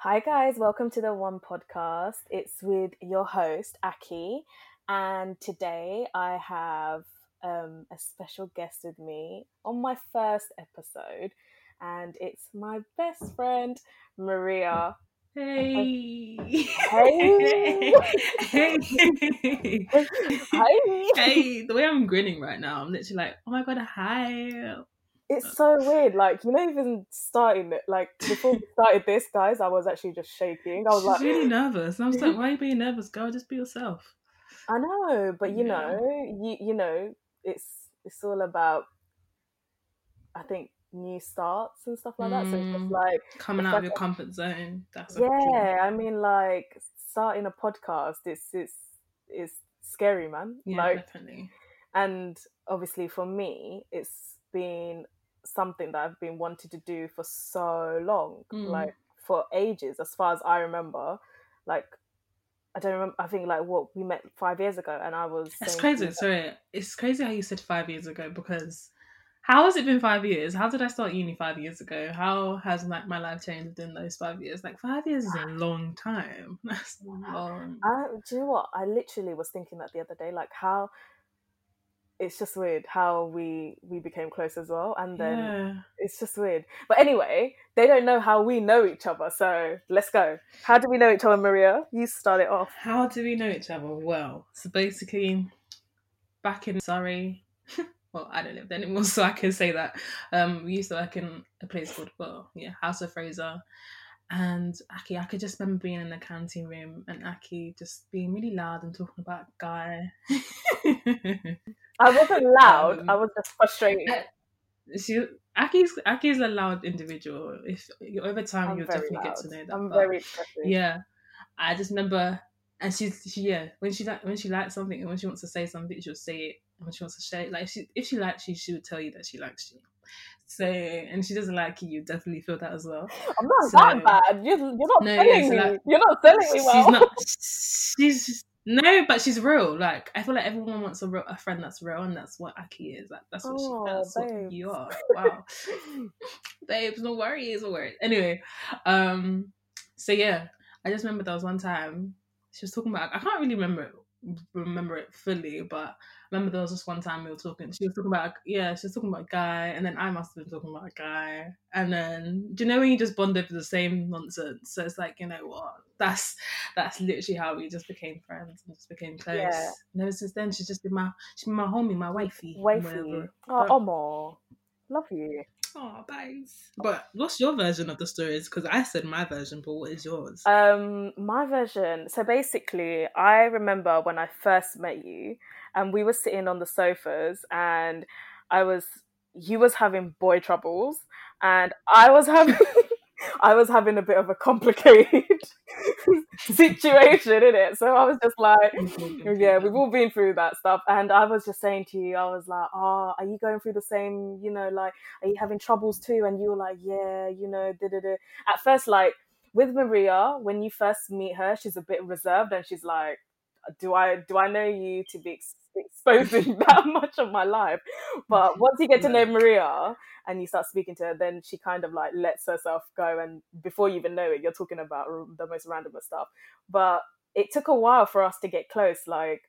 Hi, guys. Welcome to the One Podcast. It's with your host, Aki. And today I have um, a special guest with me on my first episode. And it's my best friend, Maria. Hey. Hey. hey. Hi. hey. The way I'm grinning right now, I'm literally like, oh my god, hi. It's so weird. Like, you know, even starting it, like, before we started this, guys, I was actually just shaking. I was She's like, really nervous. And I was like, why are you being nervous, girl? Just be yourself. I know, but you Yeah. know, you you know, it's it's all about I think new starts and stuff like that. So it's just Mm. like Coming out of your comfort zone. That's yeah, I mean like starting a podcast it's it's it's scary, man. Yeah, like definitely. and obviously for me it's been something that I've been wanting to do for so long. Mm. Like for ages, as far as I remember. Like I don't remember I think like what we met five years ago and I was It's crazy. Sorry. It's crazy how you said five years ago because how has it been five years? How did I start uni five years ago? How has like my life changed in those five years? Like five years is a long time. That's long. I, do you know what? I literally was thinking that the other day, like how it's just weird how we we became close as well, and then yeah. it's just weird. But anyway, they don't know how we know each other, so let's go. How do we know each other, Maria? You start it off. How do we know each other? Well, so basically, back in Surrey, well, I don't live there anymore, so I can say that. Um, we used to work in a place called, well, yeah, House of Fraser. And Aki, I could just remember being in the canteen room and Aki just being really loud and talking about guy. I wasn't loud. Um, I was just frustrated. she, Aki's, Aki's a loud individual. If over time, I'm you'll definitely loud. get to know that. I'm but- very expressive. yeah i just remember and she's she yeah when she like when she likes something and when she wants to say something she'll say it and when she wants to share it like she if she likes you she would tell you that she likes you so and she doesn't like you you definitely feel that as well. I'm not So- that bad. You're, you're not No, selling yeah, so me. you're not selling me well. she's not she's no but she's real. Like i feel like everyone wants a, real, a friend that's real and that's what aki is. Like that's what Oh, she that's what you are. Wow. Babes no worries no worries. Anyway um so yeah i just remember there was one time she was talking about i can't really remember remember it fully but I remember there was just one time we were talking she was talking about yeah she was talking about a guy and then i must have been talking about a guy and then do you know when you just bond over the same nonsense so it's like you know what that's that's literally how we just became friends and just became close Yeah. and ever since then she's just been my she's been my homie my wifey Wifey. Oh, Omo. Love you. Oh, thanks. But what's your version of the stories? Because I said my version, but what is yours? Um, my version. So basically, I remember when I first met you, and we were sitting on the sofas, and I was, you was having boy troubles, and I was having, I was having a bit of a complicated situation in it. So I was just like, yeah, we've all been through that stuff. And I was just saying to you, I was like, oh, are you going through the same, you know, like, are you having troubles too? And you were like, yeah, you know, da da da. At first, like, with Maria, when you first meet her, she's a bit reserved and she's like, do I do I know you to be ex- exposing that much of my life? But once you get to know Maria and you start speaking to her, then she kind of like lets herself go, and before you even know it, you're talking about the most random stuff. But it took a while for us to get close. Like,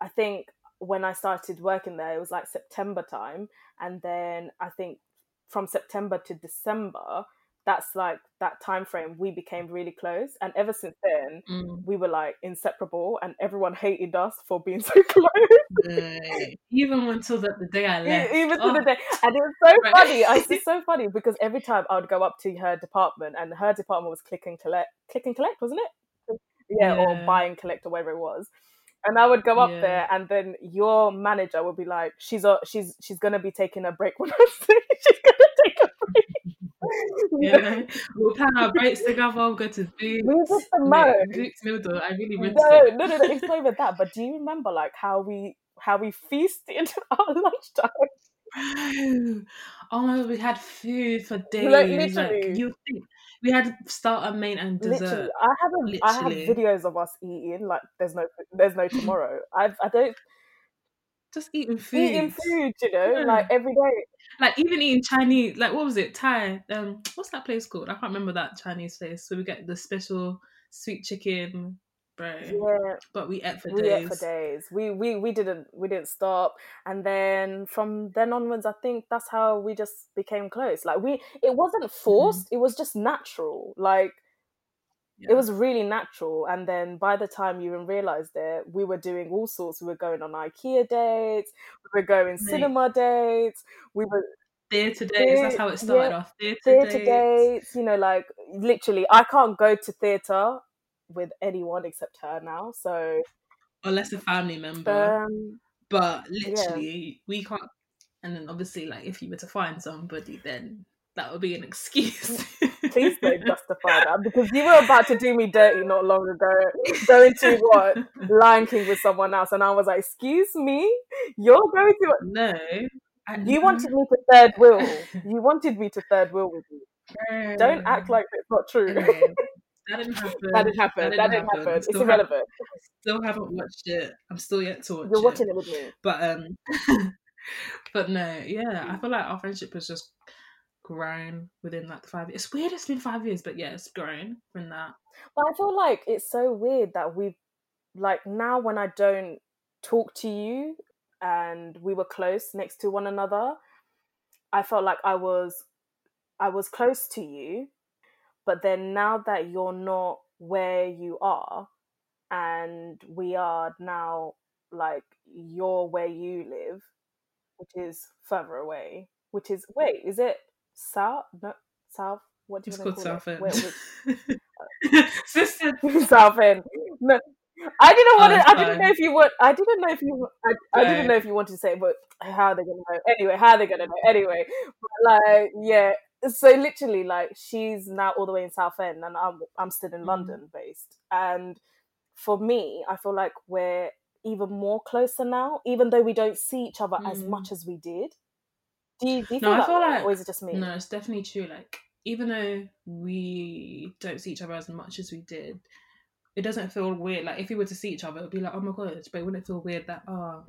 I think when I started working there, it was like September time, and then I think from September to December, that's like that time frame we became really close, and ever since then Mm. we were like inseparable, and everyone hated us for being so close. Right. Even until the, the day I left. Even to Oh, the day, and it was so Right. funny. I- It's so funny because every time I would go up to her department, and her department was click and collect, click and collect, wasn't it? Yeah, or Yeah. buy and collect or whatever it was. And I would go up Yeah. there, and then your manager would be like, "She's a, she's she's gonna be taking a break when I say she's gonna take a break." Yeah. We'll plan our breaks together, we'll go to Boots. We just the most. Boots meal deal, I really rinsed No, it. no, no, no. It's not even that. But do you remember like how we how we feasted our lunchtime? Oh my god, we had food for days. Like, Like, you think we had starter, main, and dessert. Literally, I have a, I have videos of us eating like there's no there's no tomorrow. I've I don't Just eating food. eating food, you know, Yeah. like every day. Like even eating Chinese, like what was it? Thai. Um, what's that place called? I can't remember that Chinese place. So we get the special sweet chicken, bro. Yeah, But we ate for we days. ate for days. We we we didn't we didn't stop, and then from then onwards, I think that's how we just became close. Like we, it wasn't forced. It was just natural. Like Yeah. it was really natural. And then by the time you even realized it, we were doing all sorts. We were going on IKEA dates. We were going Mate. cinema dates. We were theatre dates. That's how it started yeah, off. Theatre, theatre dates. dates. You know, like literally, I can't go to theatre with anyone except her now. So Unless a family member. um, but literally, we can't. And then obviously, like if you were to find somebody, then that would be an excuse. please don't justify that because you were about to do me dirty not long ago, going to what Lion King with someone else, and I was like, "Excuse me, you're going to." no. I- You wanted me to third wheel. You wanted me to third wheel with you. Don't act like it's not true. Anyway, that didn't happen. that didn't happen. That didn't happen. It's Still irrelevant. Still haven't watched it. I'm still yet to watch You're it. watching it with me. But um, but no, yeah, I feel like our friendship has just grown within like five years. It's weird. It's been five years, but yeah, it's grown from that. But I feel like it's so weird that we, like, now when I don't talk to you and we were close next to one another, I felt like I was, I was close to you, but then now that you're not where you are, and we are now like you're where you live, which is further away. Which is wait, is it south? No, south. What do you It's want called to call South End. Sister, Southend. No, I didn't want to. I didn't know if you would. I didn't know if you. I, I didn't know if you wanted to say, it, but how are they gonna know? Anyway, how are they gonna know? Anyway, but like, yeah. So literally, like, she's now all the way in Southend, and I'm I'm still in Mhm. London based. And for me, I feel like we're even more closer now, even though we don't see each other as Mm. much as we did. Do you, do you No, feel I feel like- or is it just me? No, it's definitely true. Like, even though we don't see each other as much as we did, it doesn't feel weird. Like, if we were to see each other, it would be like, oh my god, but it wouldn't feel weird that, oh,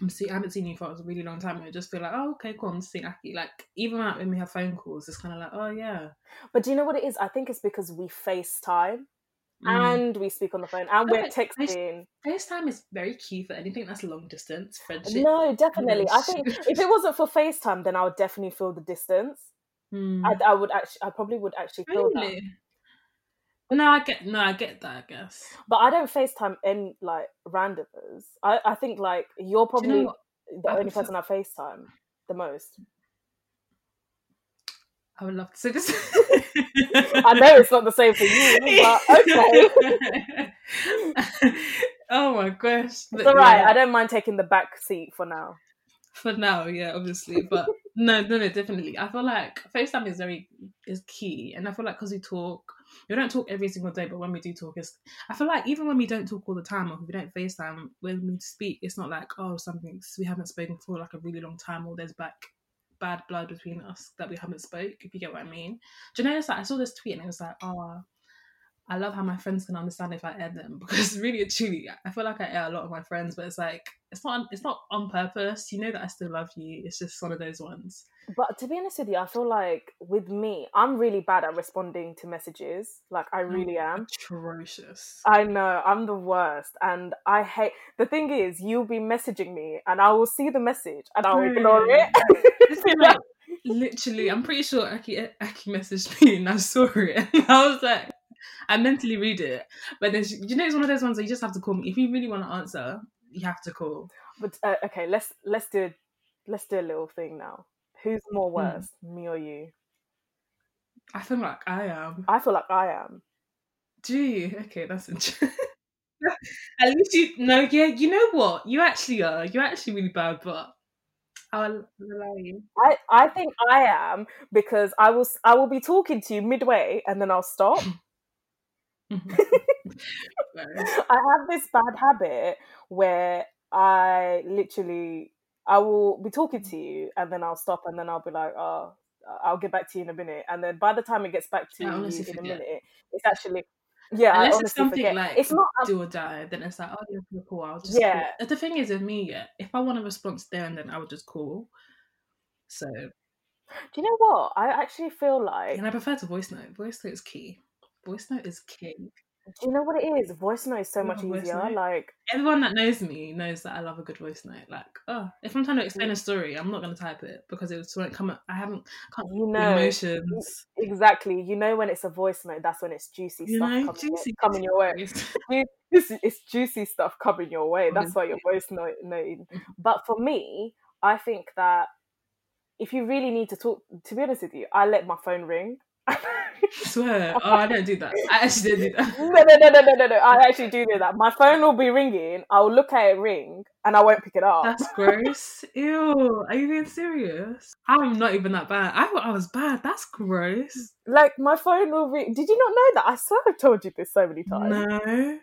I'm see- I haven't seen you for a really long time. It would just feel like, oh, okay, cool, I'm seeing Aki. Like, even like when we have phone calls, it's kind of like, oh, yeah. But do you know what it is? I think it's because we FaceTime Mm. and we speak on the phone and we're Okay, face- texting. FaceTime is very key for anything that's long distance friendship. No, definitely. I think if it wasn't for FaceTime, then I would definitely feel the distance. Mm. I, I would actually, I probably would actually feel that. No, I get no, I get that. I guess. But I don't FaceTime in like randomers. I, I think like you're Do you know probably the I only prefer- person I FaceTime the most. I would love to say this. I know it's not the same for you, but okay. oh my gosh. But It's alright. yeah, I don't mind taking the back seat for now. for now, yeah, obviously. But no, no, no, definitely. I feel like FaceTime is very is key. And I feel like because we talk, we don't talk every single day, but when we do talk, it's I feel like even when we don't talk all the time or if we don't FaceTime, when we speak, it's not like, oh, something we haven't spoken for like a really long time or there's back bad blood between us that we haven't spoke, if you get what I mean. Do you know like I saw this tweet and it was like, oh, I love how my friends can understand if I air them because really and truly, I feel like I air a lot of my friends, but it's like it's not it's not on purpose. You know that I still love you. It's just one of those ones. But to be honest with you, I feel like with me, I'm really bad at responding to messages. Like I really am. Atrocious. I know I'm the worst, and I hate. The thing is, you'll be messaging me, and I will see the message, and I'll ignore it. It's been like literally. I'm pretty sure Aki Aki messaged me and I saw it, and I was like, I mentally read it, but then she- you know it's one of those ones where you just have to call me if you really want to answer. You have to call. but uh, okay, let's let's do let's do a little thing now. Who's more Hmm. worse, me or you? I feel like I am. I feel like I am. Do you? Okay, that's interesting. At least you no, yeah. You know what? You actually are. You're actually really bad, but I'll allow you. I, I think I am because I will I will be talking to you midway and then I'll stop. I have this bad habit where I literally I will be talking to you and then I'll stop and then I'll be like, oh, I'll get back to you in a minute. And then by the time it gets back to you in a minute, it's actually yeah. Unless it's something forget. like it's not. do or die, then it's like, oh, yeah, cool. I'll just Yeah. Call. The thing is with me, yeah, if I want a response there and then, I would just call. So, Do you know what? I actually feel like. and I prefer to voice note. Voice note is key. Voice note is king. Do you know what it is? Voice note is so much voice easier. note? Like, Everyone that knows me knows that I love a good voice note. Like, oh, if I'm trying to explain a story, I'm not going to type it because it won't come. up. I haven't can't you know, emotions. exactly. You know when it's a voice note, that's when it's juicy You stuff know, coming, juicy. coming your way. It's, it's juicy stuff coming your way. That's why your voice note noting. Mhm. But for me, I think that if you really need to talk, to be honest with you, I let my phone ring. Swear. Oh, I don't do that. I actually don't do that. no, no, no, no, no, no, no. I actually do do that. My phone will be ringing. I'll look at it ring, and I won't pick it up. That's gross. Ew. Are you being serious? I'm not even that bad. I thought I was bad. That's gross. Like my phone will ring. Did you not know that? I swear I've told you this so many times. No.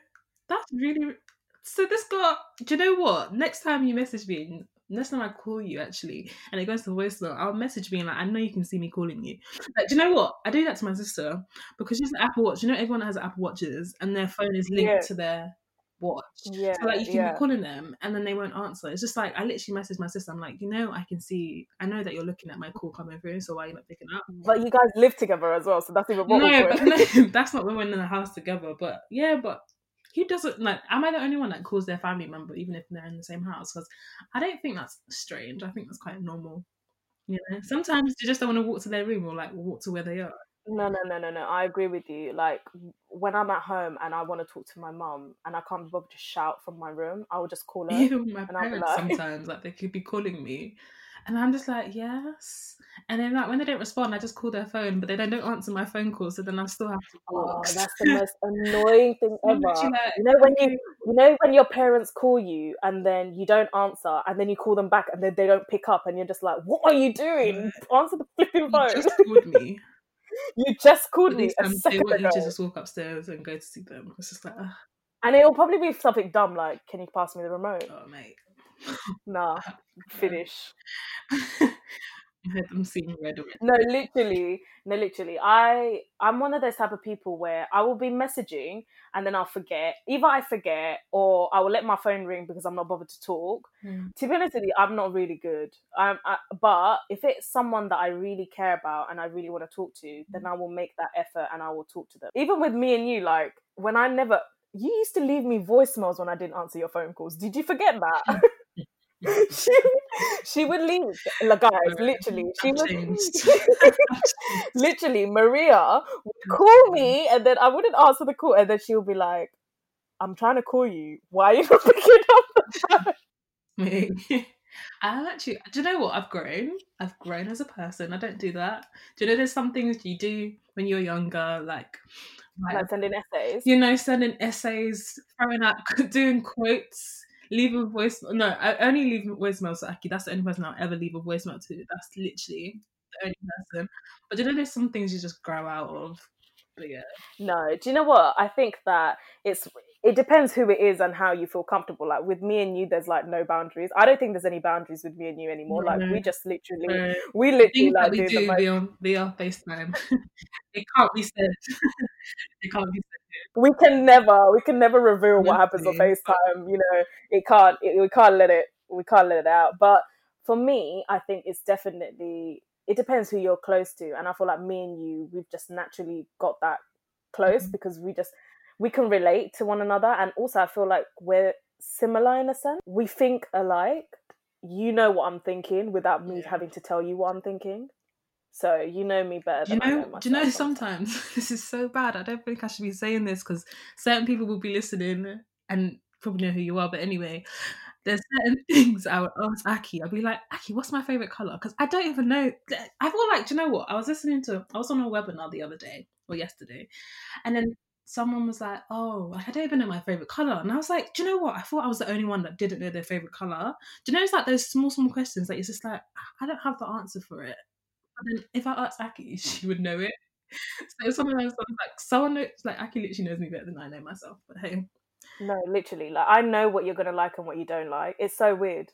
That's really. So this got. Do you know what? Next time you message me, next time I call you actually, and it goes to voicemail, I'll message being like I know you can see me calling you. Like, do you know what? I do that to my sister because she's an Apple Watch. You know, everyone has Apple Watches and their phone is linked Yeah. to their watch. Yeah, So like you can yeah. be calling them and then they won't answer. It's just like I literally message my sister. I'm like, you know, I can see. I know that you're looking at my call coming through. So why are you not picking up? But you guys live together as well, so that's even more No, but no, that's not when we're in the house together. But yeah, but who doesn't like? Am I the only one that calls their family member even if they're in the same house? Because I don't think that's strange. I think that's quite normal. You know, sometimes you just don't want to walk to their room or like walk to where they are. No, no, no, no, no. I agree with you. Like when I'm at home and I want to talk to my mum and I can't be bothered to shout from my room, I will just call her. Even my parents like- sometimes like they could be calling me, and I'm just like yes. And then like when they don't respond, I just call their phone, but they don't answer my phone call. So then I still have to Oh, walk. that's the most annoying thing ever. like, You know when you you know when your parents call you and then you don't answer and then you call them back and then they don't pick up and you're just like, what are you doing? Answer the flipping you phone. just called me. You just called me um, they want you to just walk upstairs and go to see them. It's just like, And it will probably be something dumb like, can you pass me the remote? oh mate. Nah, finish. I had them seeing red already. No, literally, no, literally. I I'm one of those type of people where I will be messaging and then I'll forget. Either I forget or I will let my phone ring because I'm not bothered to talk. Mm. To be honest with you, I'm not really good. Um, I, but if it's someone that I really care about and I really want to talk to, then I will make that effort and I will talk to them. Even with me and you, like when I never. You used to leave me voicemails when I didn't answer your phone calls. Did you forget that? she, she would leave like guys literally she would literally maria would call me and then i wouldn't answer the call and then she would be like i'm trying to call you why are you not picking up the phone Me. I'm actually. Do you know what? I've grown. I've grown as a person. I don't do that. Do you know there's some things you do when you're younger, like, like, like sending essays you know, sending essays, throwing out, doing quotes, leaving voice. No, I only leave voicemails to Aki. That's the only person I'll ever leave a voicemail to. That's literally the only person. But do you know there's some things you just grow out of. But yeah, no do you know what i think that it's it depends who it is and how you feel comfortable like with me and you there's like no boundaries i don't think there's any boundaries with me and you anymore like No. we just literally so we literally like that we do the most beyond beyond FaceTime, it can't be said. it can't be said. We can never we can never reveal what happens on. FaceTime. You know, it can't it, we can't let it we can't let it out. But for me, I think it's definitely it depends who you're close to, and I feel like me and you we've just naturally got that close Mhm. because we just we can relate to one another, and also I feel like we're similar in a sense. We think alike. You know what I'm thinking without me Yeah. having to tell you what I'm thinking. So you know me better. Do you than I know? know do you know? Sometimes this is so bad. I don't think I should be saying this because certain people will be listening and probably know who you are. But anyway, there's certain things I would ask Aki. I'd be like, Aki, what's my favorite color? Because I don't even know. I feel like, do you know what? I was listening to. I was on a webinar the other day or yesterday, and then someone was like, "Oh, I don't even know my favorite color," and I was like, "Do you know what? I thought I was the only one that didn't know their favorite color." Do you know it's like those small, small questions that it's just like I don't have the answer for it. Then if I asked Aki, she would know it. So it's one of those ones like someone knows, like Aki literally knows me better than I know myself. But hey, No, literally. Like I know what you're gonna like and what you don't like. It's so weird.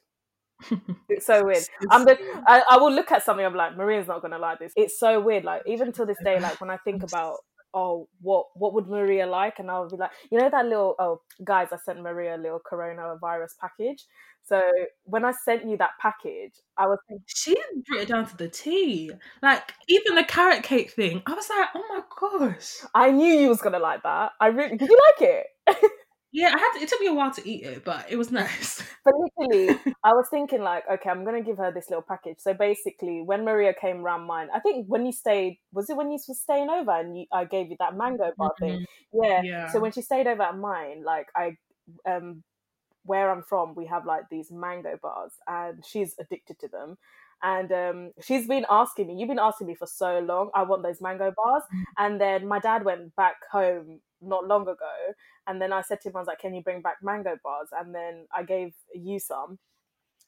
It's so weird. I'm the. I, I will look at something. I'm like, Maria's not gonna like this. It's so weird. Like even till this day, like when I think about oh, what what would Maria like? And I'll be like, you know that little oh guys, I sent Maria a little coronavirus package. So when I sent you that package, I was thinking, she brought it down to the T. Like even the carrot cake thing, I was like, oh my gosh. I knew you was gonna like that. I really did you like it? Yeah, I had to, it took me a while to eat it, but it was nice. But literally, I was thinking like, okay, I'm gonna give her this little package. So basically, when Maria came around mine, I think when you stayed, was it when you were staying over and you, I gave you that mango bar mm-hmm. thing? Yeah. yeah. So when she stayed over at mine, like I, um, where I'm from, we have like these mango bars, and she's addicted to them. And um, she's been asking me, you've been asking me for so long, I want those mango bars. Mm. And then my dad went back home not long ago and then I said to him, I was like, "Can you bring back mango bars?" And then I gave you some.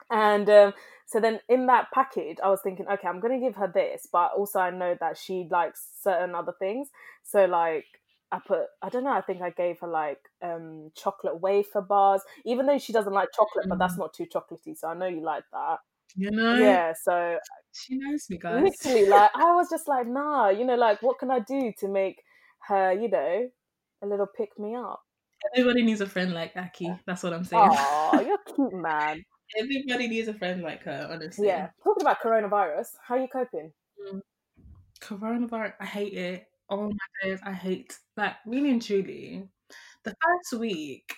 And um, so then in that package, I was thinking, okay, I'm gonna give her this, but also I know that she likes certain other things. So like I put I don't know, I think I gave her like um chocolate wafer bars, even though she doesn't like chocolate, but that's mm. not too chocolatey, so I know you like that. You know? Yeah, so she knows me guys. Literally, like I was just like, nah, you know, like what can I do to make her, you know, a little pick me up? Everybody needs a friend like Aki. That's what I'm saying. Oh, you're cute, man. Everybody needs a friend like her, honestly. Yeah. Talking about coronavirus, how are you coping? Mm. Coronavirus, I hate it. Oh my days, I hate like really and truly. The first week,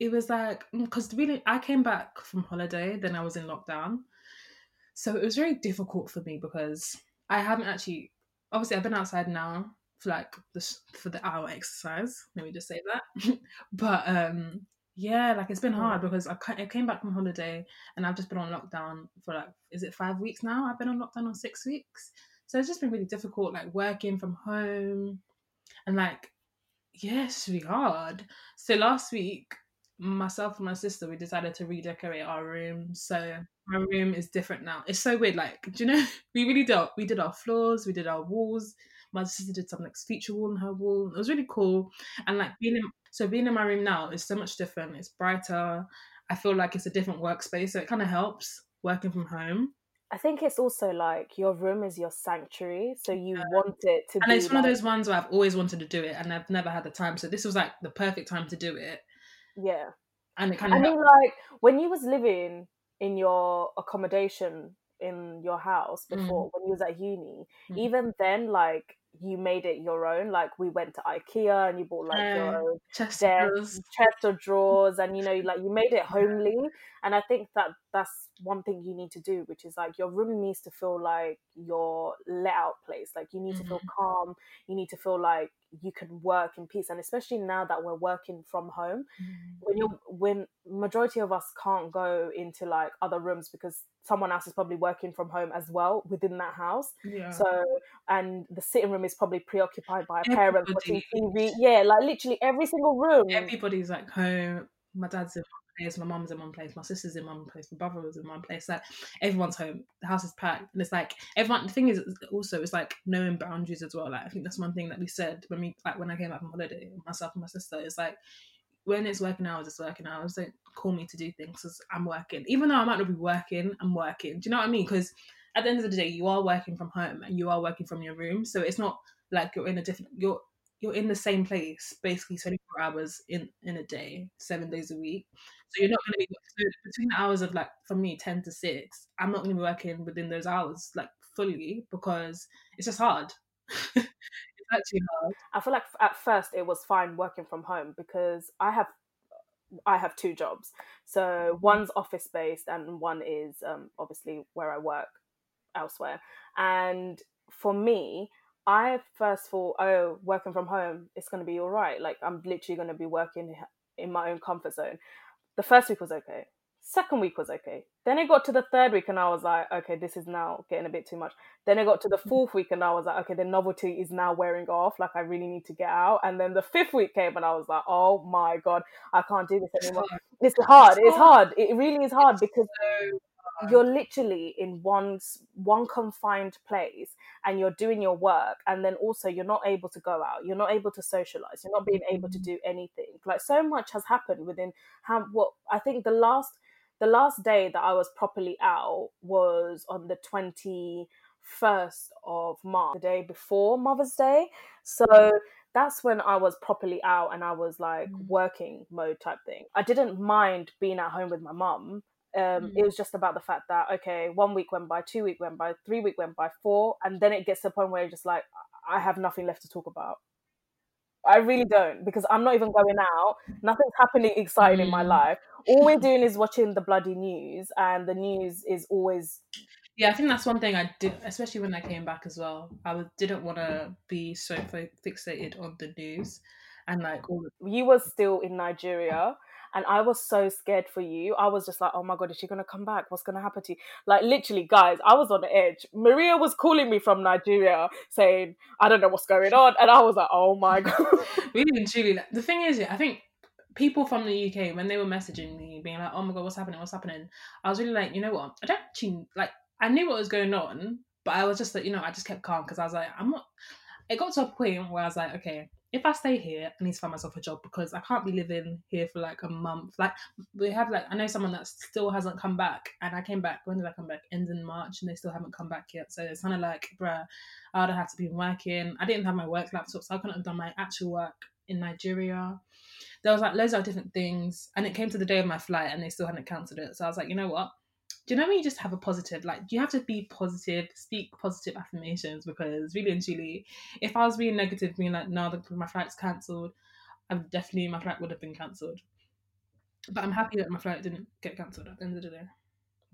it was like because mm, really, I came back from holiday, then I was in lockdown, so it was very difficult for me because I haven't actually. Obviously, I've been outside now for like the for the hour exercise. Let me just say that. but um, yeah, like it's been hard because I, I came back from holiday and I've just been on lockdown for like is it five weeks now? I've been on lockdown on six weeks, so it's just been really difficult, like working from home and like yeah, it's really hard. So last week, myself and my sister we decided to redecorate our room. So my room is different now. It's so weird. Like, do you know? We really did. We did our floors. We did our walls my sister did some like feature wall on her wall. It was really cool. And like being in so being in my room now is so much different. It's brighter. I feel like it's a different workspace. So it kind of helps working from home. I think it's also like your room is your sanctuary, so you yeah. want it to. Be And it's one like... of those ones where I've always wanted to do it, and I've never had the time. So this was like the perfect time to do it. Yeah, and it kind of. I mean, like when you was living in your accommodation in your house mm. before, mm. when you was at uni, mm. even then, like you made it your own. Like we went to IKEA and you bought like uh, your own chest, chest of drawers, and you know, like you made it homely. And I think that that's one thing you need to do, which is like your room needs to feel like your let out place. Like you need mm-hmm. to feel mm-hmm. calm. You need to feel like you can work in peace. And especially now that we're working from home, mm-hmm. when you're when majority of us can't go into like other rooms because someone else is probably working from home as well within that house. Yeah. So and the sitting room is probably preoccupied by a parent watching TV. Yeah, like literally every single room. Everybody's like home. My dad's in one place, my mom's in one place, my sister's in one place, my brother was in one place. Like everyone's home, the house is packed, and it's like everyone. The thing is, also, it's like knowing boundaries as well. Like I think that's one thing that we said when we like when I came back from holiday, myself and my sister. It's like when it's working hours, it's working hours. Don't call me to do things because I'm working, even though I might not be working. I'm working. Do you know what I mean? Because at the end of the day, you are working from home and you are working from your room, so it's not like you're in a different you're you're in the same place basically 24 hours in in a day seven days a week so you're not going to be so between the hours of like for me 10 to 6 i'm not going to be working within those hours like fully because it's just hard it's actually hard i feel like at first it was fine working from home because i have I have two jobs. So mm-hmm. one's office based and one is um, obviously where I work elsewhere. And for me, I first thought, oh, working from home, it's going to be all right. Like, I'm literally going to be working in my own comfort zone. The first week was okay. Second week was okay. Then it got to the third week, and I was like, okay, this is now getting a bit too much. Then it got to the mm. fourth week, and I was like, okay, the novelty is now wearing off. Like, I really need to get out. And then the fifth week came, and I was like, oh my God, I can't do this anymore. It's hard. It's hard. It really is hard because you're literally in one one confined place and you're doing your work and then also you're not able to go out you're not able to socialize you're not being able to mm-hmm. do anything like so much has happened within how what i think the last the last day that i was properly out was on the 21st of march the day before mother's day so that's when I was properly out and I was like Mm. working mode type thing. I didn't mind being at home with my mum. Um, Mm. It was just about the fact that okay, one week went by, two week went by, three week went by, four, and then it gets to the point where you're just like, I have nothing left to talk about. I really don't because I'm not even going out. Nothing's happening exciting in my Mm. life. All we're doing is watching the bloody news, and the news is always Yeah, I think that's one thing I did, especially when I came back as well. I didn't want to be so fixated on the news and like all. The, you were still in Nigeria and I was so scared for you. I was just like, oh my god, is she gonna come back? What's gonna happen to you? Like literally, guys, I was on the edge. Maria was calling me from Nigeria saying, I don't know what's going on. And I was like, oh my god. really and truly, the thing is, yeah, I think people from the UK when they were messaging me, being like, "Oh my god, what's happening? What's happening?" I was really like, you know what? I don't actually like. I knew what was going on, but I was just like, you know, I just kept calm because I was like, I'm not. It got to a point where I was like, okay, if I stay here, I need to find myself a job because I can't be living here for like a month. Like we have like I know someone that still hasn't come back, and I came back. When did I come back? End in March, and they still haven't come back yet. So it's kind of like, bruh, I would have to be working. I didn't have my work laptop, so I couldn't have done my actual work in Nigeria. There was like loads of different things, and it came to the day of my flight, and they still hadn't cancelled it. So I was like, you know what? Do you know when you just have a positive? Like, you have to be positive, speak positive affirmations because really and truly, if I was being negative, being like, no, the, my flight's cancelled, I would definitely my flight would have been cancelled. But I'm happy that my flight didn't get cancelled at the end of the day.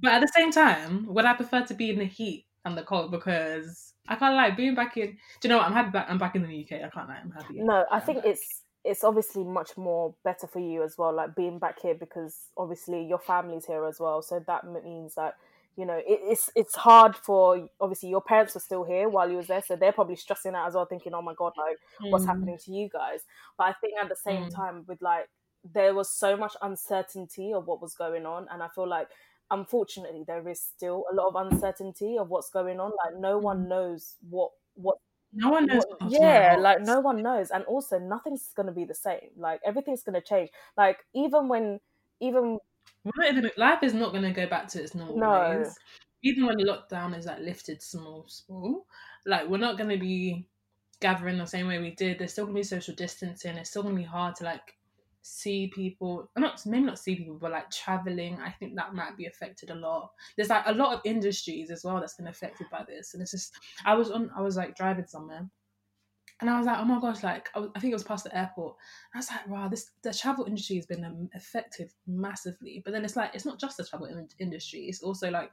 But at the same time, would I prefer to be in the heat and the cold because I can't lie, being back in. Do you know what? I'm happy back. I'm back in the UK. I can't lie. I'm happy. no, I think it's it's obviously much more better for you as well, like being back here because obviously your family's here as well. So that means that you know it, it's it's hard for obviously your parents were still here while you was there, so they're probably stressing out as well, thinking, "Oh my god, like what's Mm. happening to you guys?" But I think at the same Mm. time, with like there was so much uncertainty of what was going on, and I feel like unfortunately there is still a lot of uncertainty of what's going on. Like no one Mm. knows what what No one knows. what yeah, like no one knows, and also nothing's gonna be the same. Like everything's gonna change. Like even when, even We're not even, life is not going to go back to its normal No. ways. Even when lockdown is like lifted small, small, like we're not going to be gathering the same way we did. There's still going to be social distancing. It's still going to be hard to like see people. Not maybe not see people, but like traveling. I think that might be affected a lot. There's like a lot of industries as well that's been affected by this, and it's just. I was on. I was like driving somewhere. And I was like, oh my gosh, like I, was, I think it was past the airport. I was like, wow, this the travel industry has been um, affected massively. But then it's like it's not just the travel in- industry; it's also like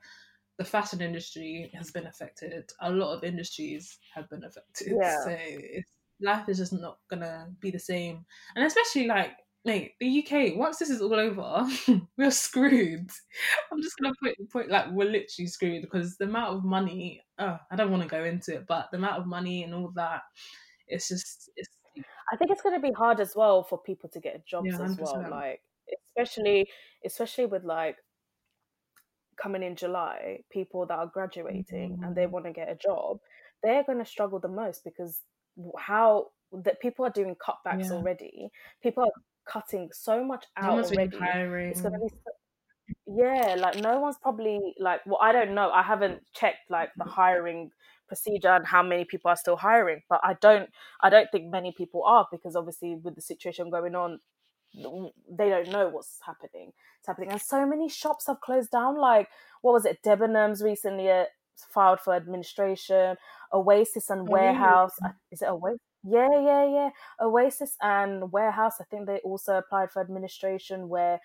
the fashion industry has been affected. A lot of industries have been affected. Yeah. So it's, life is just not gonna be the same. And especially like, mate, the UK. Once this is all over, we're screwed. I'm just gonna put point like we're literally screwed because the amount of money. Oh, I don't want to go into it, but the amount of money and all that. It's just it's I think it's gonna be hard as well for people to get jobs Yeah, as well. Like especially, especially with like coming in July, people that are graduating and they Mm. want to get a job, they're gonna struggle the most because how that people are doing cutbacks Yeah. already. People are cutting so much out already. hiring. it's gonna be so, yeah like no one's probably like well i don't know. I haven't checked like the hiring procedure and how many people are still hiring but i don't i don't think many people are because obviously with the situation going on they don't know what's happening it's happening. And so many shops have closed down like what was it? Debenhams recently uh, filed for administration oasis and Oh, warehouse uh, is it oasis yeah yeah yeah oasis and warehouse i think they also applied for administration where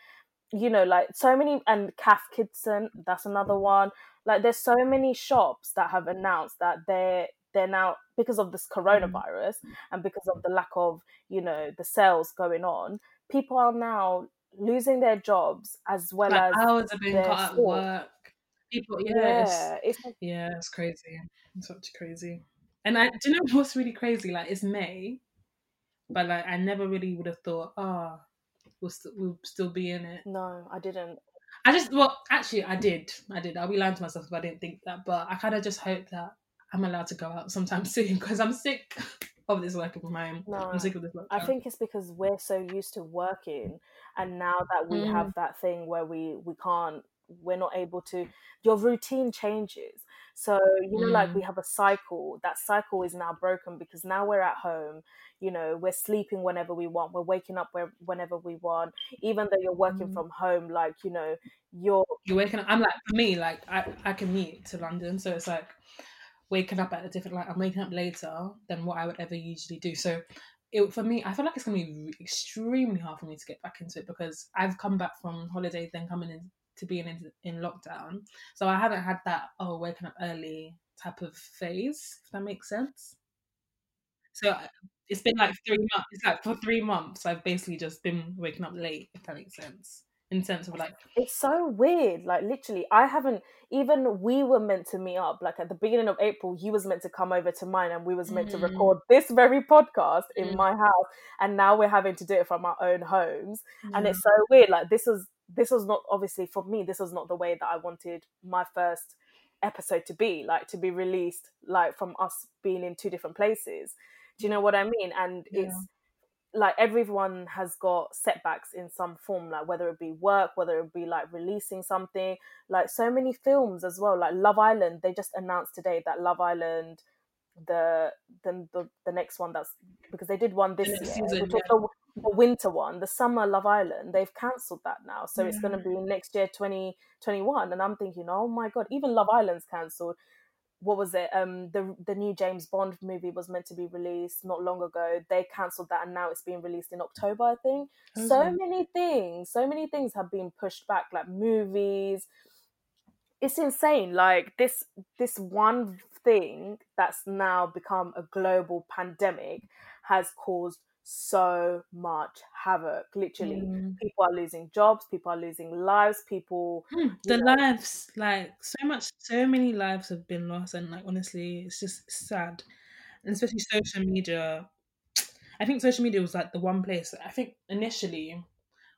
you know like so many and Cath Kidston that's another mm. one like there's so many shops that have announced that they're they're now because of this mm. coronavirus and because of the lack of you know the sales going on people are now losing their jobs as well like as hours being their cut at work. People, yeah, yeah it's, it's yeah, it's crazy. It's such crazy. And I, do you know what's really crazy? Like it's May, but like I never really would have thought, oh, we'll st- we'll still be in it. no i didn't I just, well, actually, I did. I did. I'll be lying to myself if I didn't think that. But I kind of just hope that I'm allowed to go out sometime soon because I'm sick of this working from home. No, I'm sick of this. I think it's because we're so used to working, and now that we have Mm. that thing where we we can't, we're not able to. Your routine changes. So, you know, like we Mm. have a cycle. That cycle is now broken because now we're at home, you know, we're sleeping whenever we want, we're waking up where, whenever we want. Even though you're working Mm. from home, like, you know, you're You're waking up. I'm like for me, like I I commute to London, so it's like waking up at a different like I'm waking up later than what I would ever usually do. So it for me, I feel like it's gonna be extremely hard for me to get back into it because I've come back from holidays, then coming in to being in in lockdown, so I haven't had that oh waking up early type of phase. If that makes sense. So it's been like three months. It's like for three months, I've basically just been waking up late. If that makes sense, in sense of like it's so weird. Like literally, I haven't even we were meant to meet up. Like at the beginning of April, you was meant to come over to mine, and we was meant to Mm. record this very podcast in Mm. my house. And now we're having to do it from our own homes, and it's so weird. Like this was this was not obviously for me. This was not the way that I wanted my first episode to be. Like to be released like from us being in two different places. Do you know what I mean? And Yeah. it's like everyone has got setbacks in some form like whether it be work whether it be like releasing something like so many films as well like love island they just announced today that love island the the the, the next one that's because they did one this year season, the, the winter one the summer love island they've cancelled that now so it's going to be next year 2021 and i'm thinking oh my god even love island's cancelled what was it? Um, the the new James Bond movie was meant to be released not long ago. They cancelled that, and now it's being released in October, I think. Oh, so so- many things, so many things have been pushed back, like movies. It's insane. Like this, this one thing that's now become a global pandemic has caused so much havoc. Literally, Mm. people are losing jobs, people are losing lives, people mm, the know, lives like so much so many lives have been lost and like honestly it's just sad and especially social media i think social media was like the one place i think initially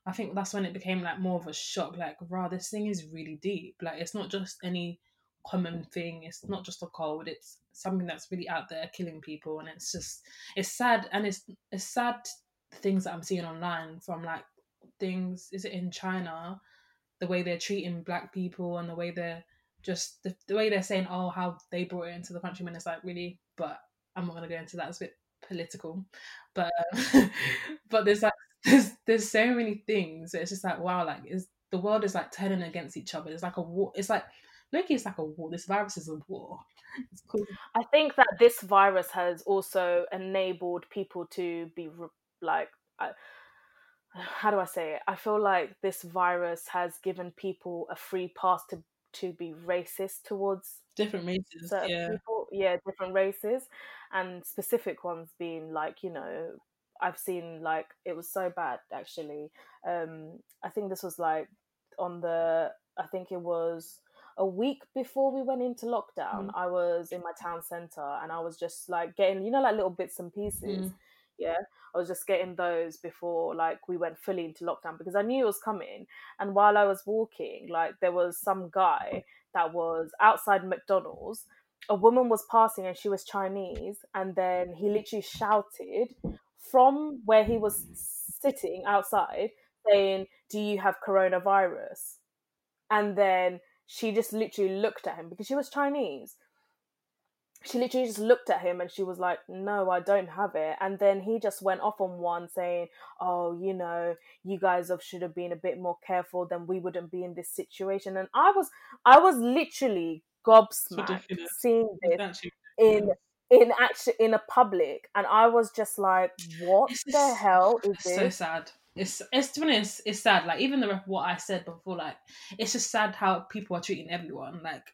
i think that's when it became like more of a shock like wow this thing is really deep like it's not just any common thing. It's not just a cold it's something that's really out there killing people and it's just it's sad and it's it's sad things that i'm seeing online from like things is it in china? The way they're treating black people and the way they're just the, the way they're saying oh how they brought it into the country when it's like really? But i'm not to go into that it's a bit political. But um, but there's like there's there's so many things it's just like wow like is the world is like turning against each other. It's like a war it's like Loki it's like a war this virus is a war it's cool I think that this virus has also enabled people to be re- like, I, how do I say it? I feel like this virus has given people a free pass to to be racist towards different races yeah people, yeah, different races, and specific ones being like, you know, I've seen like it was so bad actually. Um, I think this was like on the, I think it was a week before we went into lockdown. Mm. I was in my town center and I was just like getting, you know, like little bits and pieces. Mm. Yeah, I was just getting those before like we went fully into lockdown because I knew it was coming. And while I was walking, like there was some guy that was outside McDonald's. A woman was passing and she was Chinese, and then he literally shouted from where he was sitting outside, saying, "Do you have coronavirus?" And then she just literally looked at him because she was Chinese. She literally just looked at him and she was like, No, I don't have it. And then he just went off on one saying, Oh, you know, you guys have, should have been a bit more careful, then we wouldn't be in this situation. And I was I was literally gobsmacked seeing this in in actually in a public and I was just like, What It's the just- hell is so this? sad. It's it's to be honest, it's sad. Like even the what I said before, like it's just sad how people are treating everyone, like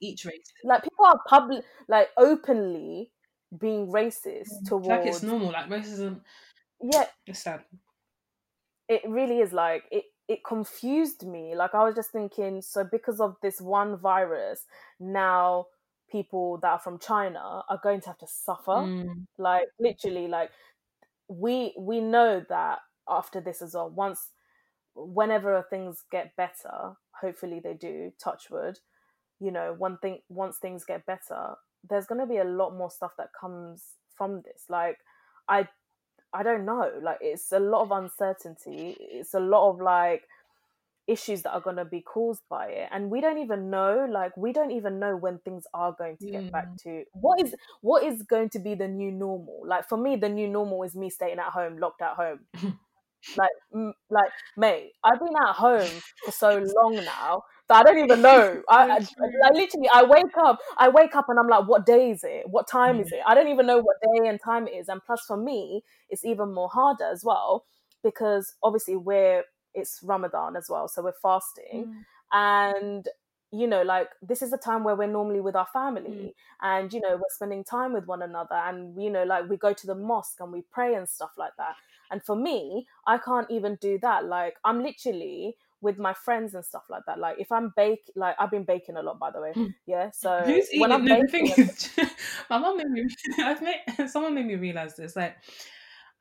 each race. Like people are public like openly being racist towards Like it's normal. Like racism, yeah it's sad. it really is like it it confused me like i was just thinking so because of this one virus now people that are from china are going to have to suffer Mm, like literally like we we know that after this as well. Once whenever things get better hopefully they do touch wood you know one thing once things get better there's going to be a lot more stuff that comes from this. Like i i don't know. Like it's a lot of uncertainty. It's a lot of like issues that are going to be caused by it. And we don't even know like we don't even know when things are going to get Mm. back to what is what is going to be the new normal. Like for me the new normal is me staying at home locked at home like mm, like mate i've been at home for so long now that i don't even know. I, I, I literally i wake up i wake up and i'm like what day is it? What time is it? I don't even know what day and time it is. And plus for me it's even more harder as well because obviously we're it's ramadan as well so we're fasting. And you know like this is a time where we're normally with our family and you know we're spending time with one another and you know like we go to the mosque and we pray and stuff like that and for me i can't even do that like i'm literally with my friends and stuff like that like if i'm bake like i've been baking a lot by the way Mm. yeah so Who's eating? when i'm No, the thing baking is, my mom made me. I've made someone made me realize this. Like,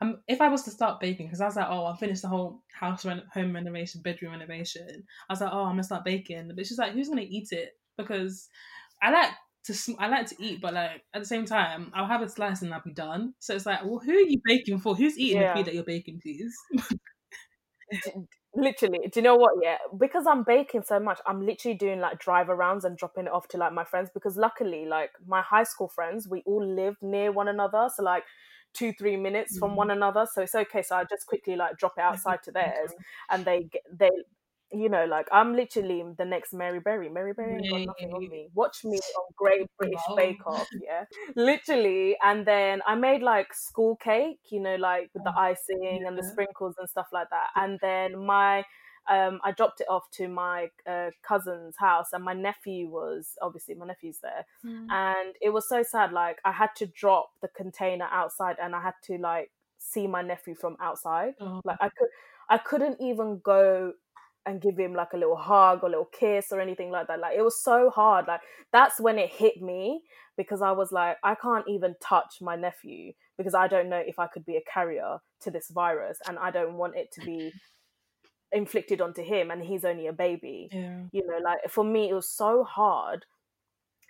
um, if I was to start baking, because I was like, oh, I finished the whole house reno- home renovation, bedroom renovation. I was like, oh, I'm gonna start baking. But she's like, who's gonna eat it? Because I like to, sm- I like to eat, but like at the same time, I'll have a slice and I'll be done. So it's like, well, who are you baking for? Who's eating Yeah. the food that you're baking, please? literally do you know what yeah because i'm baking so much i'm literally doing like drive arounds and dropping it off to like my friends because luckily like my high school friends we all live near one another so like two three minutes from Mhm. one another so it's okay so i just quickly like drop it outside to theirs and they get they you know like i'm literally the next mary berry. Mary berry ain't got nothing on me. Watch me on great british Wow. bake off yeah? Literally. And then i made like school cake you know like with the Oh, icing and the sprinkles and stuff like that. And then my um i dropped it off to my uh, cousin's house and my nephew was obviously my nephew's there. Mm. and it was so sad like i had to drop the container outside and i had to like see my nephew from outside. Oh. like i could i couldn't even go and give him like a little hug or a little kiss or anything like that like it was so hard like that's when it hit me because i was like i can't even touch my nephew because i don't know if i could be a carrier to this virus and i don't want it to be inflicted onto him and he's only a baby Yeah. you know like for me it was so hard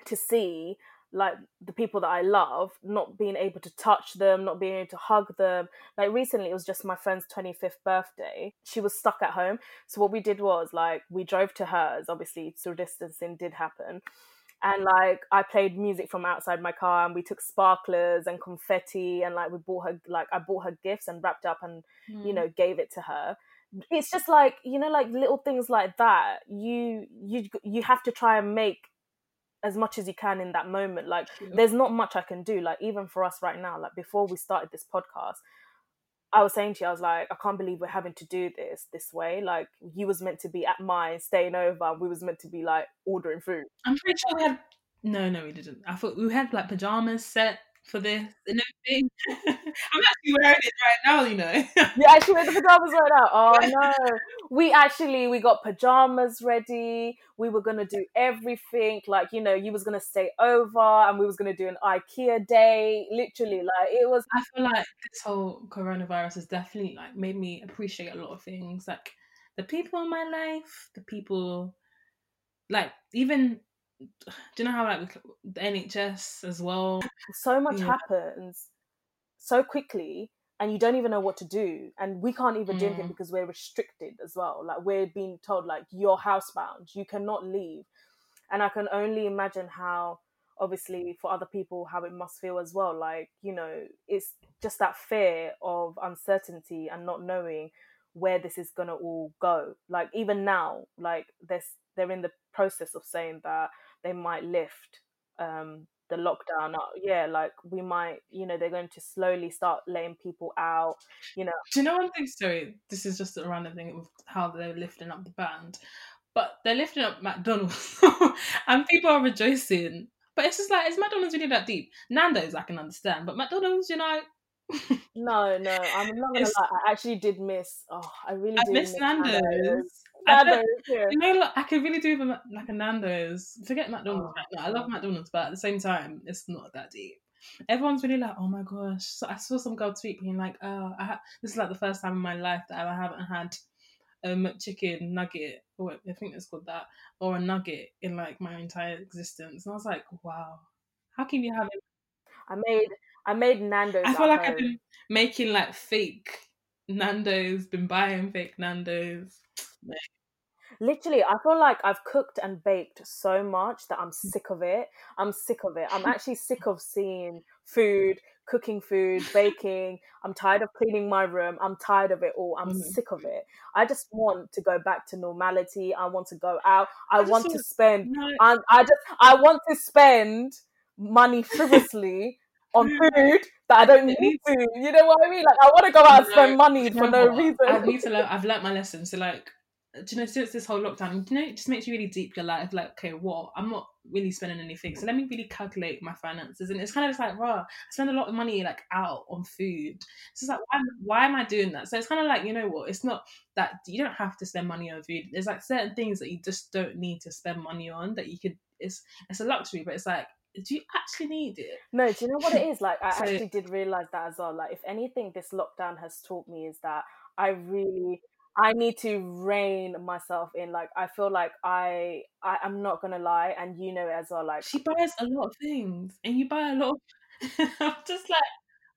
to see like the people that i love not being able to touch them not being able to hug them. Like recently it was just my friend's 25th birthday. She was stuck at home. So what we did was like we drove to hers. Obviously social distancing did happen. And like i played music from outside my car and we took sparklers and confetti and like we bought her like i bought her gifts and wrapped up and you Mm. know gave it to her. It's just like you know like little things like that. You you you have to try and make as much as you can in that moment like True. there's not much i can do like even for us right now like before we started this podcast i was saying to you i was like i can't believe we're having to do this this way like you was meant to be at mine staying over we was meant to be like ordering food I'm pretty sure we had. No, no, we didn't. I thought we had like pajamas set for this and everything. I'm actually wearing it right now, you know. you actually wear the pajamas right now oh no we actually we got pajamas ready we were gonna do everything like you know you was gonna stay over and we was gonna do an ikea day literally like it was I feel like this whole coronavirus has definitely like made me appreciate a lot of things, like the people in my life, the people, like even. Do you know how like the NHS as well? so much Yeah. happens so quickly and you don't even know what to do and we can't even do anything Mm. because we're restricted as well like we're being told like you're housebound you cannot leave and i can only imagine how obviously for other people how it must feel as well like you know it's just that fear of uncertainty and not knowing where this is going to all go like even now like there's they're in the process of saying that they might lift um the lockdown uh, yeah like we might you know they're going to slowly start letting people out you know Do you know one thing? Sorry, this is just a random thing with how they're lifting up the band, but they're lifting up McDonald's, and people are rejoicing. But it's just like, is McDonald's really that deep? Nando's, I can understand, but McDonald's, you know, no no i'm not gonna It's- lie i actually did miss oh i really I did miss Nando's. Don't- Nando's, yeah. You know, like, I could really do with like a Nando's. Forget McDonald's Oh. I love McDonald's, but at the same time, it's not that deep. Everyone's really like, oh my gosh. So I saw some girl tweet being like, oh, I ha- this is like the first time in my life that I haven't had a chicken nugget, or I think it's called that, or a nugget in like my entire existence. And I was like, wow, how can you have it? i made i made nando's I feel like home. I've been making like fake Nando's, been buying fake Nando's. Literally i feel like i've cooked and baked so much that i'm sick of it. I'm sick of it. I'm actually sick of seeing food cooking food baking. I'm tired of cleaning my room. I'm tired of it all. I'm Mhm. sick of it. I just want to go back to normality. I want to go out. I, I want to spend No, and i just i want to spend money frivolously on food that i don't need to you know what i mean? Like i want to go out and No, spend money for know no reason. I need to learn. I've learnt my lesson. So like, do you know, since this whole lockdown, you know, it just makes you really deep your life. Like, okay, what? I'm not really spending anything, so let me really calculate my finances. And it's kind of just like, raw. I spend a lot of money like out on food. So it's like, why, why am I doing that? So it's kind of like, you know what? It's not that you don't have to spend money on food. There's like certain things that you just don't need to spend money on that you could. It's it's a luxury, but it's like, do you actually need it? No, do you know what it is? Like, I So- actually did realize that as well. Like, if anything, this lockdown has taught me is that I really, I need to rein myself in. Like, I feel like I, I am not gonna lie, and you know it as well. Like, She buys a lot of things, and you buy a lot. Of... I'm just like,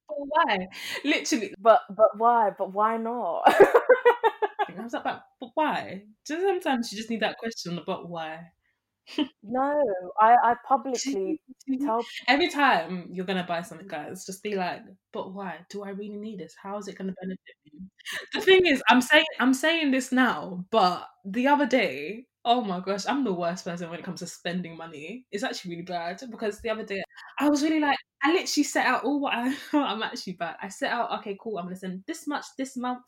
but why? Literally, but but why? But why not? I was like, but, but why? Just sometimes you just need that question about why. No, I, I publicly tell. Every time you're gonna buy something, guys, just be like, but why? Do I really need this? How is it gonna benefit me? The thing is, I'm saying I'm saying this now, but the other day, oh my gosh, I'm the worst person when it comes to spending money. It's actually really bad because the other day I was really like, I literally set out all what I, I'm actually bad. I set out, okay, cool, I'm gonna send this much this month,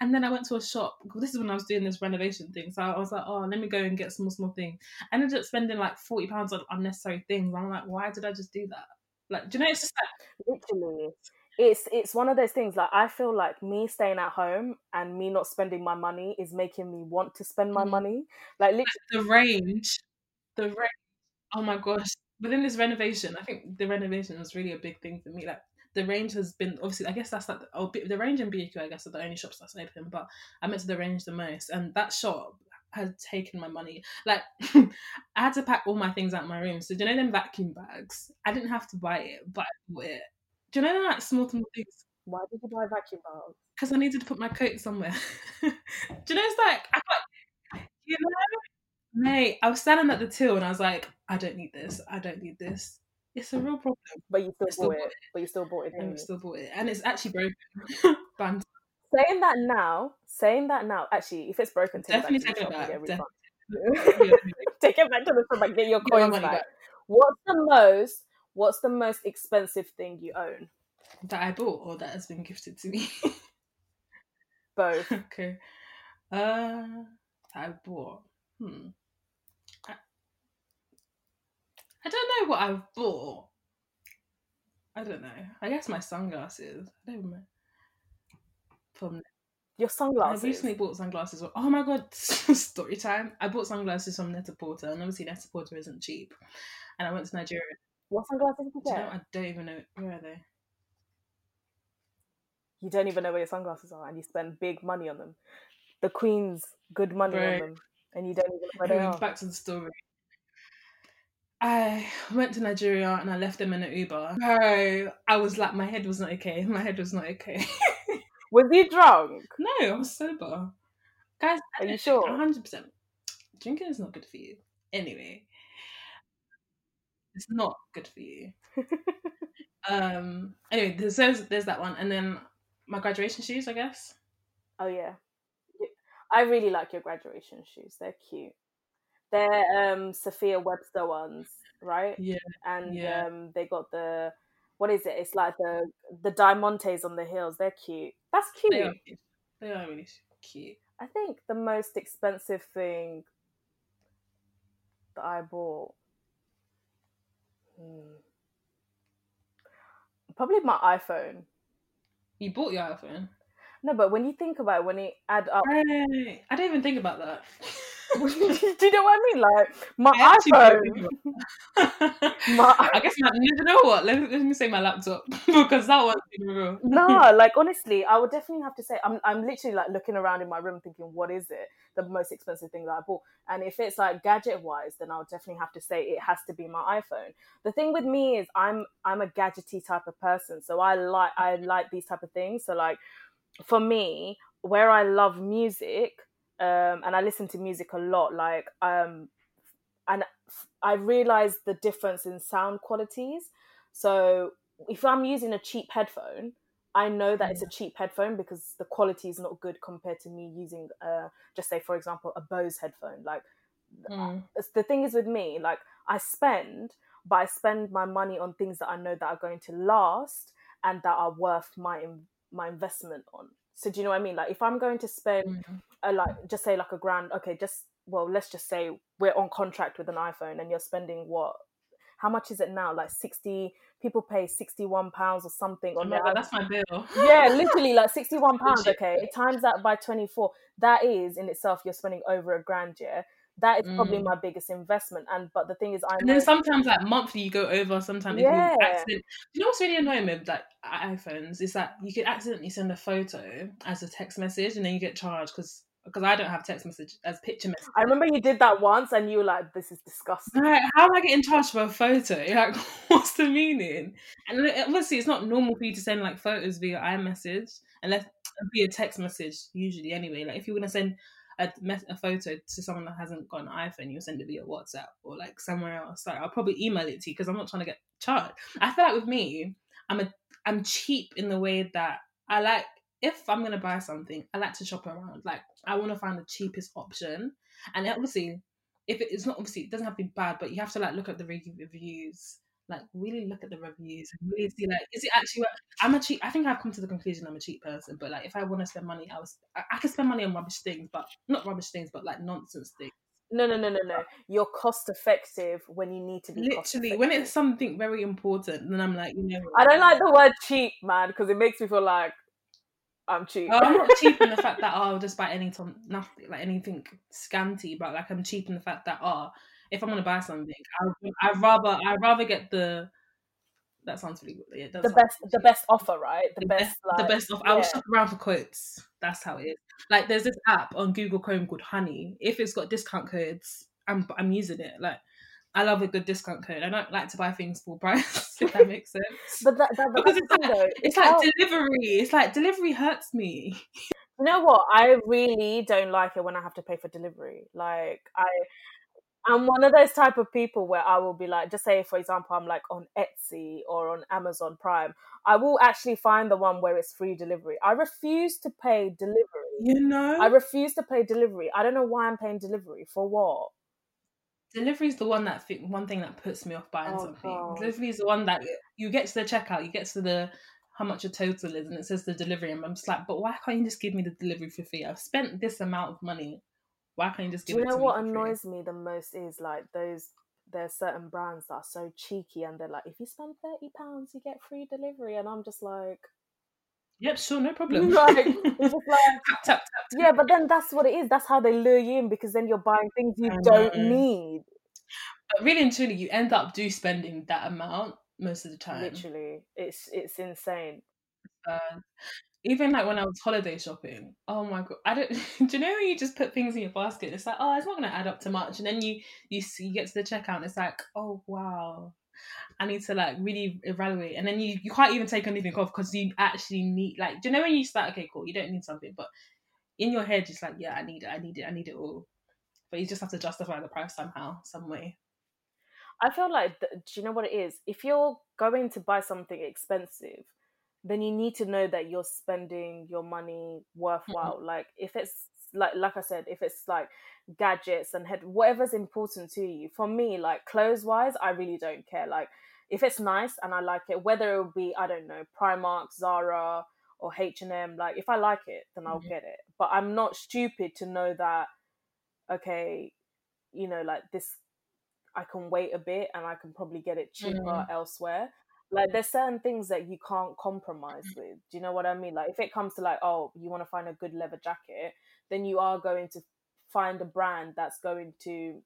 and then I went to a shop. This is when I was doing this renovation thing, so I was like, oh, let me go and get small small things. I ended up spending like forty pounds on unnecessary things. I'm like, why did I just do that? Like, do you know? It's just like literally it's it's one of those things like i feel like me staying at home and me not spending my money is making me want to spend my Mhm. money like literally the range, the range. Oh my gosh! Within this renovation, I think the renovation was really a big thing for me. Like the range has been obviously. I guess that's like the, oh, the range and BQ. I guess are the only shops that's open. But I went to the range the most, and that shop had taken my money. Like I had to pack all my things out of my room. So do you know them vacuum bags? I didn't have to buy it, but I bought it. Do you know them, like small small things? why did you buy vacuum bags Because I needed to put my coat somewhere. do you know? It's like I got, you know, mate. I was standing at the till and I was like, I don't need this. I don't need this. It's a real problem. but you still still bought bought it but you still bought it And you? still bought it, and it's actually broken. saying that now saying that now actually if it's broken take definitely it back it to the back. shop get a Definitely. refund take it back to the shop and get your Get coins money back. back. what's the most what's the most expensive thing you own that I bought or that has been gifted to me. both okay. Uh, I bought. Hmm. I, I don't know what I've bought. I don't know. I guess my sunglasses. I don't know. From your sunglasses. I recently bought sunglasses. Oh my god, story time! I bought sunglasses from Net-a-Porter, and obviously Net-a-Porter isn't cheap. And I went to Nigeria. what sunglasses did you Do you get know? I don't even know where are they. you don't even know where your sunglasses are and you spend big money on them. The Queen's good money on them and you don't even know where they are. back to the story. I went to Nigeria and I left them in an Uber. So I was like, my head was not okay. My head was not okay. Was he drunk? no, I was sober. Guys, Are you sure? 100%. Drinking is not good for you. Anyway, it's not good for you. um. Anyway, there's, there's there's that one, and then my graduation shoes, I guess. Oh yeah. I really like your graduation shoes. They're cute. They're um Sophia Webster ones, right? Yeah. And Yeah. um they got the what is it? It's like the the diamantes on the heels. They're cute. That's cute. They are. They are really cute. I think the most expensive thing that I bought, hmm, probably my iPhone. You bought your iPhone. No, but when you think about it, when you add up. I didn't even think about that. do you know what I mean? Like my I iPhone. think about that. My I guess my, you know what? Let me, let me say my laptop because that been no, like honestly, I would definitely have to say I'm I'm literally like looking around in my room thinking, what is it? The most expensive thing that I bought. And if it's like gadget wise, then I'll definitely have to say it has to be my iPhone. The thing with me is I'm I'm a gadgety type of person. So I like I like these type of things. So like for me, where I love music, um, and I listen to music a lot. Like, um, and I realized the difference in sound qualities. So if I'm using a cheap headphone, I know that it's a cheap headphone because the quality is not good compared to me using, uh, just say for example, a Bose headphone. Like, Mm. the thing is with me, like I spend, but I spend my money on things that I know that are going to last and that are worth my my investment on. So do you know what I mean? Like if I'm going to spend Mm. A, like just say like a grand, okay, just well, let's just say we're on contract with an iPhone and you're spending what? How much is it now? Like sixty people pay sixty one pounds or something Oh on my god, that's my bill. yeah, literally like sixty one pounds. Legit. Okay, times that by twenty four. That is in itself you're spending over a grand. Yeah, that is probably Mm. my biggest investment. And but the thing is, I And know then sometimes like monthly you go over. Sometimes Yeah. you you know what's really annoying with like iPhones is that you could accidentally send a photo as a text message and then you get charged because because I don't have text message as picture message. I remember you did that once, and you were like, "This is disgusting." How am I getting charged for a photo? Like, what's the meaning? And obviously, it's not normal for you to send like photos via iMessage unless via text message. Usually, anyway. Like, if you want to send a, a photo to someone that hasn't got an iPhone, you'll send it via WhatsApp or like somewhere else. Like, I'll probably email it to you because I'm not trying to get charged. I feel like with me, I'm a I'm cheap in the way that I like. If I'm gonna buy something, I like to shop around. Like, I want to find the cheapest option, and obviously if it's not obviously it doesn't have to be bad, but you have to like look at the reviews, like really look at the reviews and really see like is it actually? I'm a cheap. I think I've come to the conclusion I'm a cheap person, but like if I want to spend money, I was I, I can spend money on rubbish things, but not rubbish things, but like nonsense things. No, no, no, no, no. You're cost effective when you need to be. Literally, when it's something very important, then I'm like, you know, I don't like the word cheap, man, because it makes me feel like I'm cheap. Oh, I'm not cheap in the fact that oh, I'll just buy anything, nothing like anything scanty, but like I'm cheap in the fact that oh, if I'm gonna buy something, I I'd rather I'd rather get the. That sounds really good. Yeah, the best, really the best offer, right? The, the best, best, like, the best of. I will yeah. shop around for quotes. That's how it is. Like there's this app on Google Chrome called Honey. If it's got discount codes, I'm I'm using it. Like I love a good discount code. I don't like to buy things full price. If that makes sense. But that, that, because that's it's like, though. it's like delivery. It's like delivery hurts me. you know what? I really don't like it when I have to pay for delivery. Like I, I'm one of those type of people where I will be like, just say for example, I'm like on Etsy or on Amazon Prime. I will actually find the one where it's free delivery. I refuse to pay delivery. You know, I refuse to pay delivery. I don't know why I'm paying delivery for what. Delivery is the one that thi- one thing that puts me off buying Oh, something. God. Delivery is the one that you get to the checkout, you get to the how much your total is, and it says the delivery, and I'm just like, but why can't you just give me the delivery for free? I've spent this amount of money. Why can't you just Do give you it know to what me for free? annoys me the most is like those there's certain brands that are so cheeky and they're like, if you spend thirty pounds, you get free delivery, and I'm just like, Yep, sure, no problem. Like, like, tap, tap, tap. yeah, but then that's what it is. That's how they lure you in because then you're buying things you don't need. But really and truly, you end up do spending that amount most of the time. Literally, it's it's insane. Uh, even like when I was holiday shopping, oh my god, I don't. do you know when you just put things in your basket? It's like, oh, it's not going to add up to much, and then you you see, you get to the checkout, and it's like, oh wow, I need to like really evaluate, and then you you can't even take anything off because you actually need like, do you know when you start? Okay, cool, you don't need something, but in your head, it's like, yeah, I need it, I need it, I need it all, but you just have to justify the price somehow, some way. I feel like, do you know what it is? If you're going to buy something expensive, then you need to know that you're spending your money worthwhile. Like if it's like like I said, if it's like gadgets and head whatever's important to you. For me, like clothes wise, I really don't care. Like if it's nice and I like it, whether it will be I don't know Primark, Zara, or H and M. Like if I like it, then I'll Mhm. get it. But I'm not stupid to know that. Okay, you know, like this I can wait a bit and I can probably get it cheaper Mm. elsewhere. Like there's certain things that you can't compromise with. Do you know what I mean? Like if it comes to like, oh, you want to find a good leather jacket, then you are going to find a brand that's going to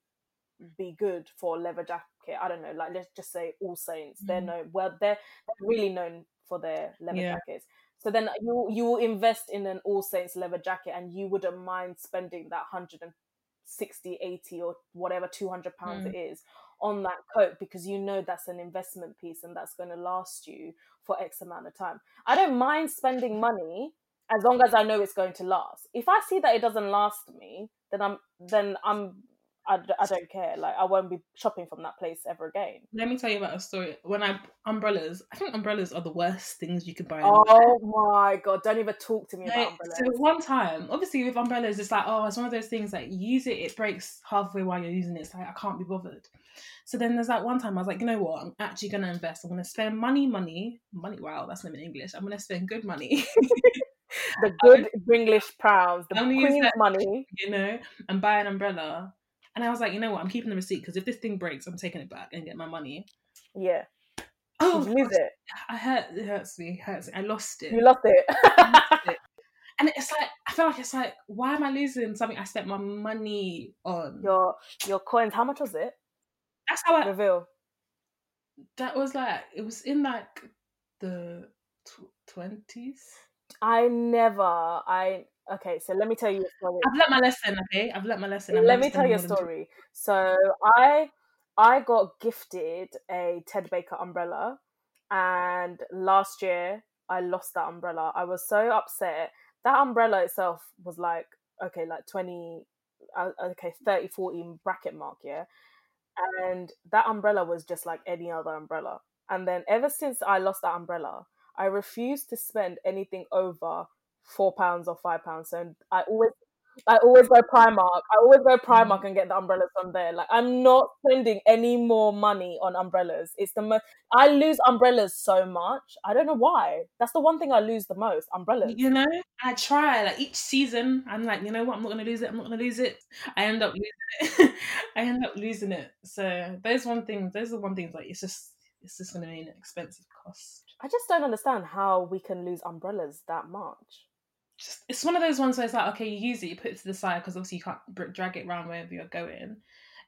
be good for leather jacket. I don't know, like let's just say All Saints. They're Mm. known well, they're, they're really known for their leather Yeah. jackets. So then you you will invest in an All Saints leather jacket and you wouldn't mind spending that 160, 80 or whatever 200 pounds Mm. it is on that coat because you know that's an investment piece and that's going to last you for X amount of time. I don't mind spending money as long as I know it's going to last. If I see that it doesn't last me, then I'm then I'm I, I don't care. Like I won't be shopping from that place ever again. Let me tell you about a story. When I umbrellas, I think umbrellas are the worst things you could buy. Oh my god! Don't even talk to me like, about umbrellas. So one time, obviously with umbrellas, it's like oh, it's one of those things like you use it, it breaks halfway while you're using it. It's like I can't be bothered. So then there's that one time I was like, you know what? I'm actually gonna invest. I'm gonna spend money, money, money. Wow, that's not in English. I'm gonna spend good money. the good English pounds, the queen's that- money. you know, and buy an umbrella. And I was like, you know what? I'm keeping the receipt because if this thing breaks, I'm taking it back and get my money. Yeah, Oh, lose it? I hurt. It hurts me. It hurts me. I lost it. You lost it. and it's like I feel like it's like why am I losing something I spent my money on? your your coins. How much was it? That's how I. Reveal. That was like it was in like the twenties. I never. I okay. So let me tell you a story. I've learnt my lesson. Okay, I've learnt my lesson. I'm Let me tell you a story. So I I got gifted a Ted Baker umbrella, and last year I lost that umbrella. I was so upset. That umbrella itself was like okay, like twenty, uh, okay, 30, 40 bracket mark, yeah. And that umbrella was just like any other umbrella. And then ever since I lost that umbrella, I refuse to spend anything over four pounds or five pounds. So I always I always go Primark. I always go Primark mm. and get the umbrellas from there. Like I'm not spending any more money on umbrellas. It's the most I lose umbrellas so much. I don't know why. That's the one thing I lose the most. Umbrellas. You know, I try like each season. I'm like, you know what? I'm not gonna lose it. I'm not gonna lose it. I end up losing it. I end up losing it. So those one things. Those are the one things. Like it's just, it's just gonna be an expensive cost. I just don't understand how we can lose umbrellas that much. Just, it's one of those ones where it's like, okay, you use it, you put it to the side because obviously you can't drag it around wherever you're going,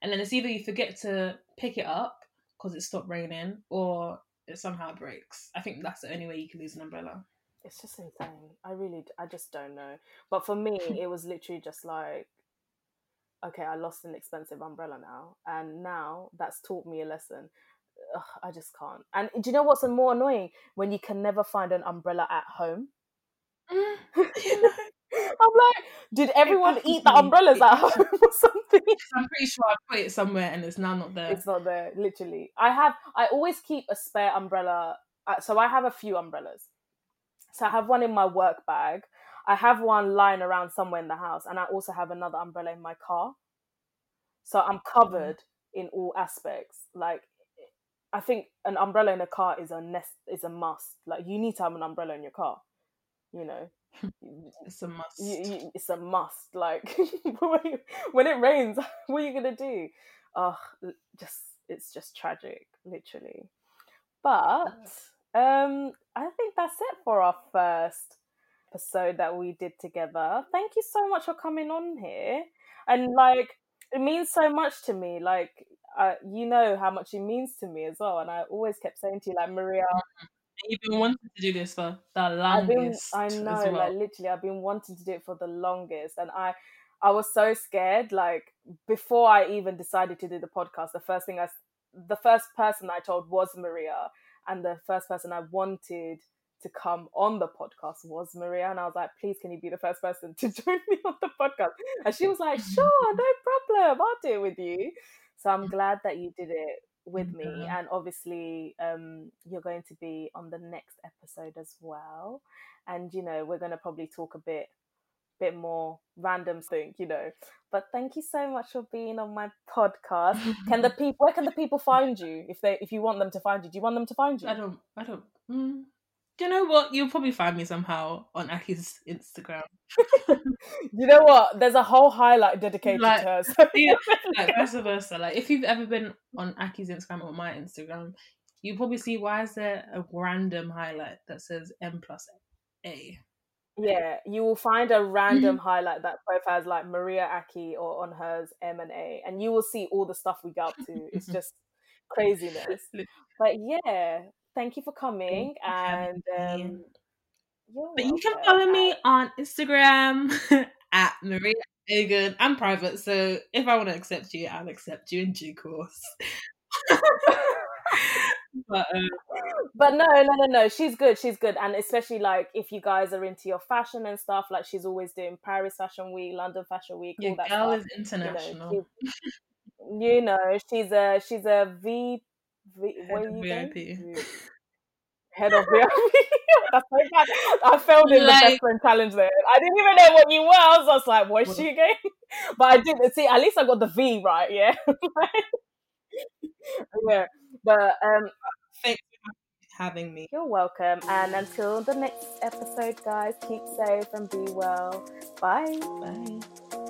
and then it's either you forget to pick it up because it stopped raining, or it somehow breaks. I think that's the only way you can lose an umbrella. It's just insane. I really, I just don't know. But for me, it was literally just like, okay, I lost an expensive umbrella now, and now that's taught me a lesson. Ugh, I just can't. And do you know what's more annoying? When you can never find an umbrella at home. Mm, you know, I'm like, did everyone eat the umbrellas at home or something? I'm pretty sure I put it somewhere and it's now not there. It's not there, literally. I have, I always keep a spare umbrella. uh, So I have a few umbrellas. So I have one in my work bag. I have one lying around somewhere in the house, and I also have another umbrella in my car. So I'm covered in all aspects. Like, I think an umbrella in a car is a nest is a must. Like, you need to have an umbrella in your car. You know, It's a must. you, you, it's a must. Like when when it rains, what are you gonna do? Oh, just it's just tragic, literally. But um, I think that's it for our first episode that we did together. Thank you so much for coming on here, and like it means so much to me. Like uh, you know how much it means to me as well, and I always kept saying to you, like Maria, You've been wanting to do this for the I've been, longest. I know, well. like literally, I've been wanting to do it for the longest, and I, I was so scared. Like before I even decided to do the podcast, the first thing I, the first person I told was Maria, and the first person I wanted to come on the podcast was Maria, and I was like, please, can you be the first person to join me on the podcast? And she was like, sure, no problem, I'll do it with you. So I'm glad that you did it with me Yeah. and obviously um you're going to be on the next episode as well and you know we're going to probably talk a bit bit more random thing you know but thank you so much for being on my podcast can the people where can the people find you if they if you want them to find you do you want them to find you I don't. I don't. Mm. Do you know what? You'll probably find me somehow on Aki's Instagram. you know what there's a whole highlight dedicated Like, to her so yeah, Like vice versa. Like if you've ever been on Aki's Instagram or my Instagram, you probably see why is there a random highlight that says M plus A. Yeah, you will find a random mm-hmm. highlight that both has like Maria Aki or on hers M and A, and you will see all the stuff we get up to. It's just craziness. But yeah, thank you for coming, you and um, But you can follow me on Instagram at Maria Egan. I'm private, so if I want to accept you, I'll accept you in due course. but um, but no, no, no, no. She's good. She's good, and especially like if you guys are into your fashion and stuff, like she's always doing Paris Fashion Week, London Fashion Week, your all that girl stuff. is international. You know, she's, you know, she's a she's a V. v Head of you VIP. Head of VIP. That's so bad. I failed in the best friend challenge there. I didn't even know what you were. I was just like, what's What? she again? But I did see. At least I got the V right. Yeah. yeah. But um, Thanks for having me. You're welcome. And until the next episode, guys, keep safe and be well. Bye. Bye.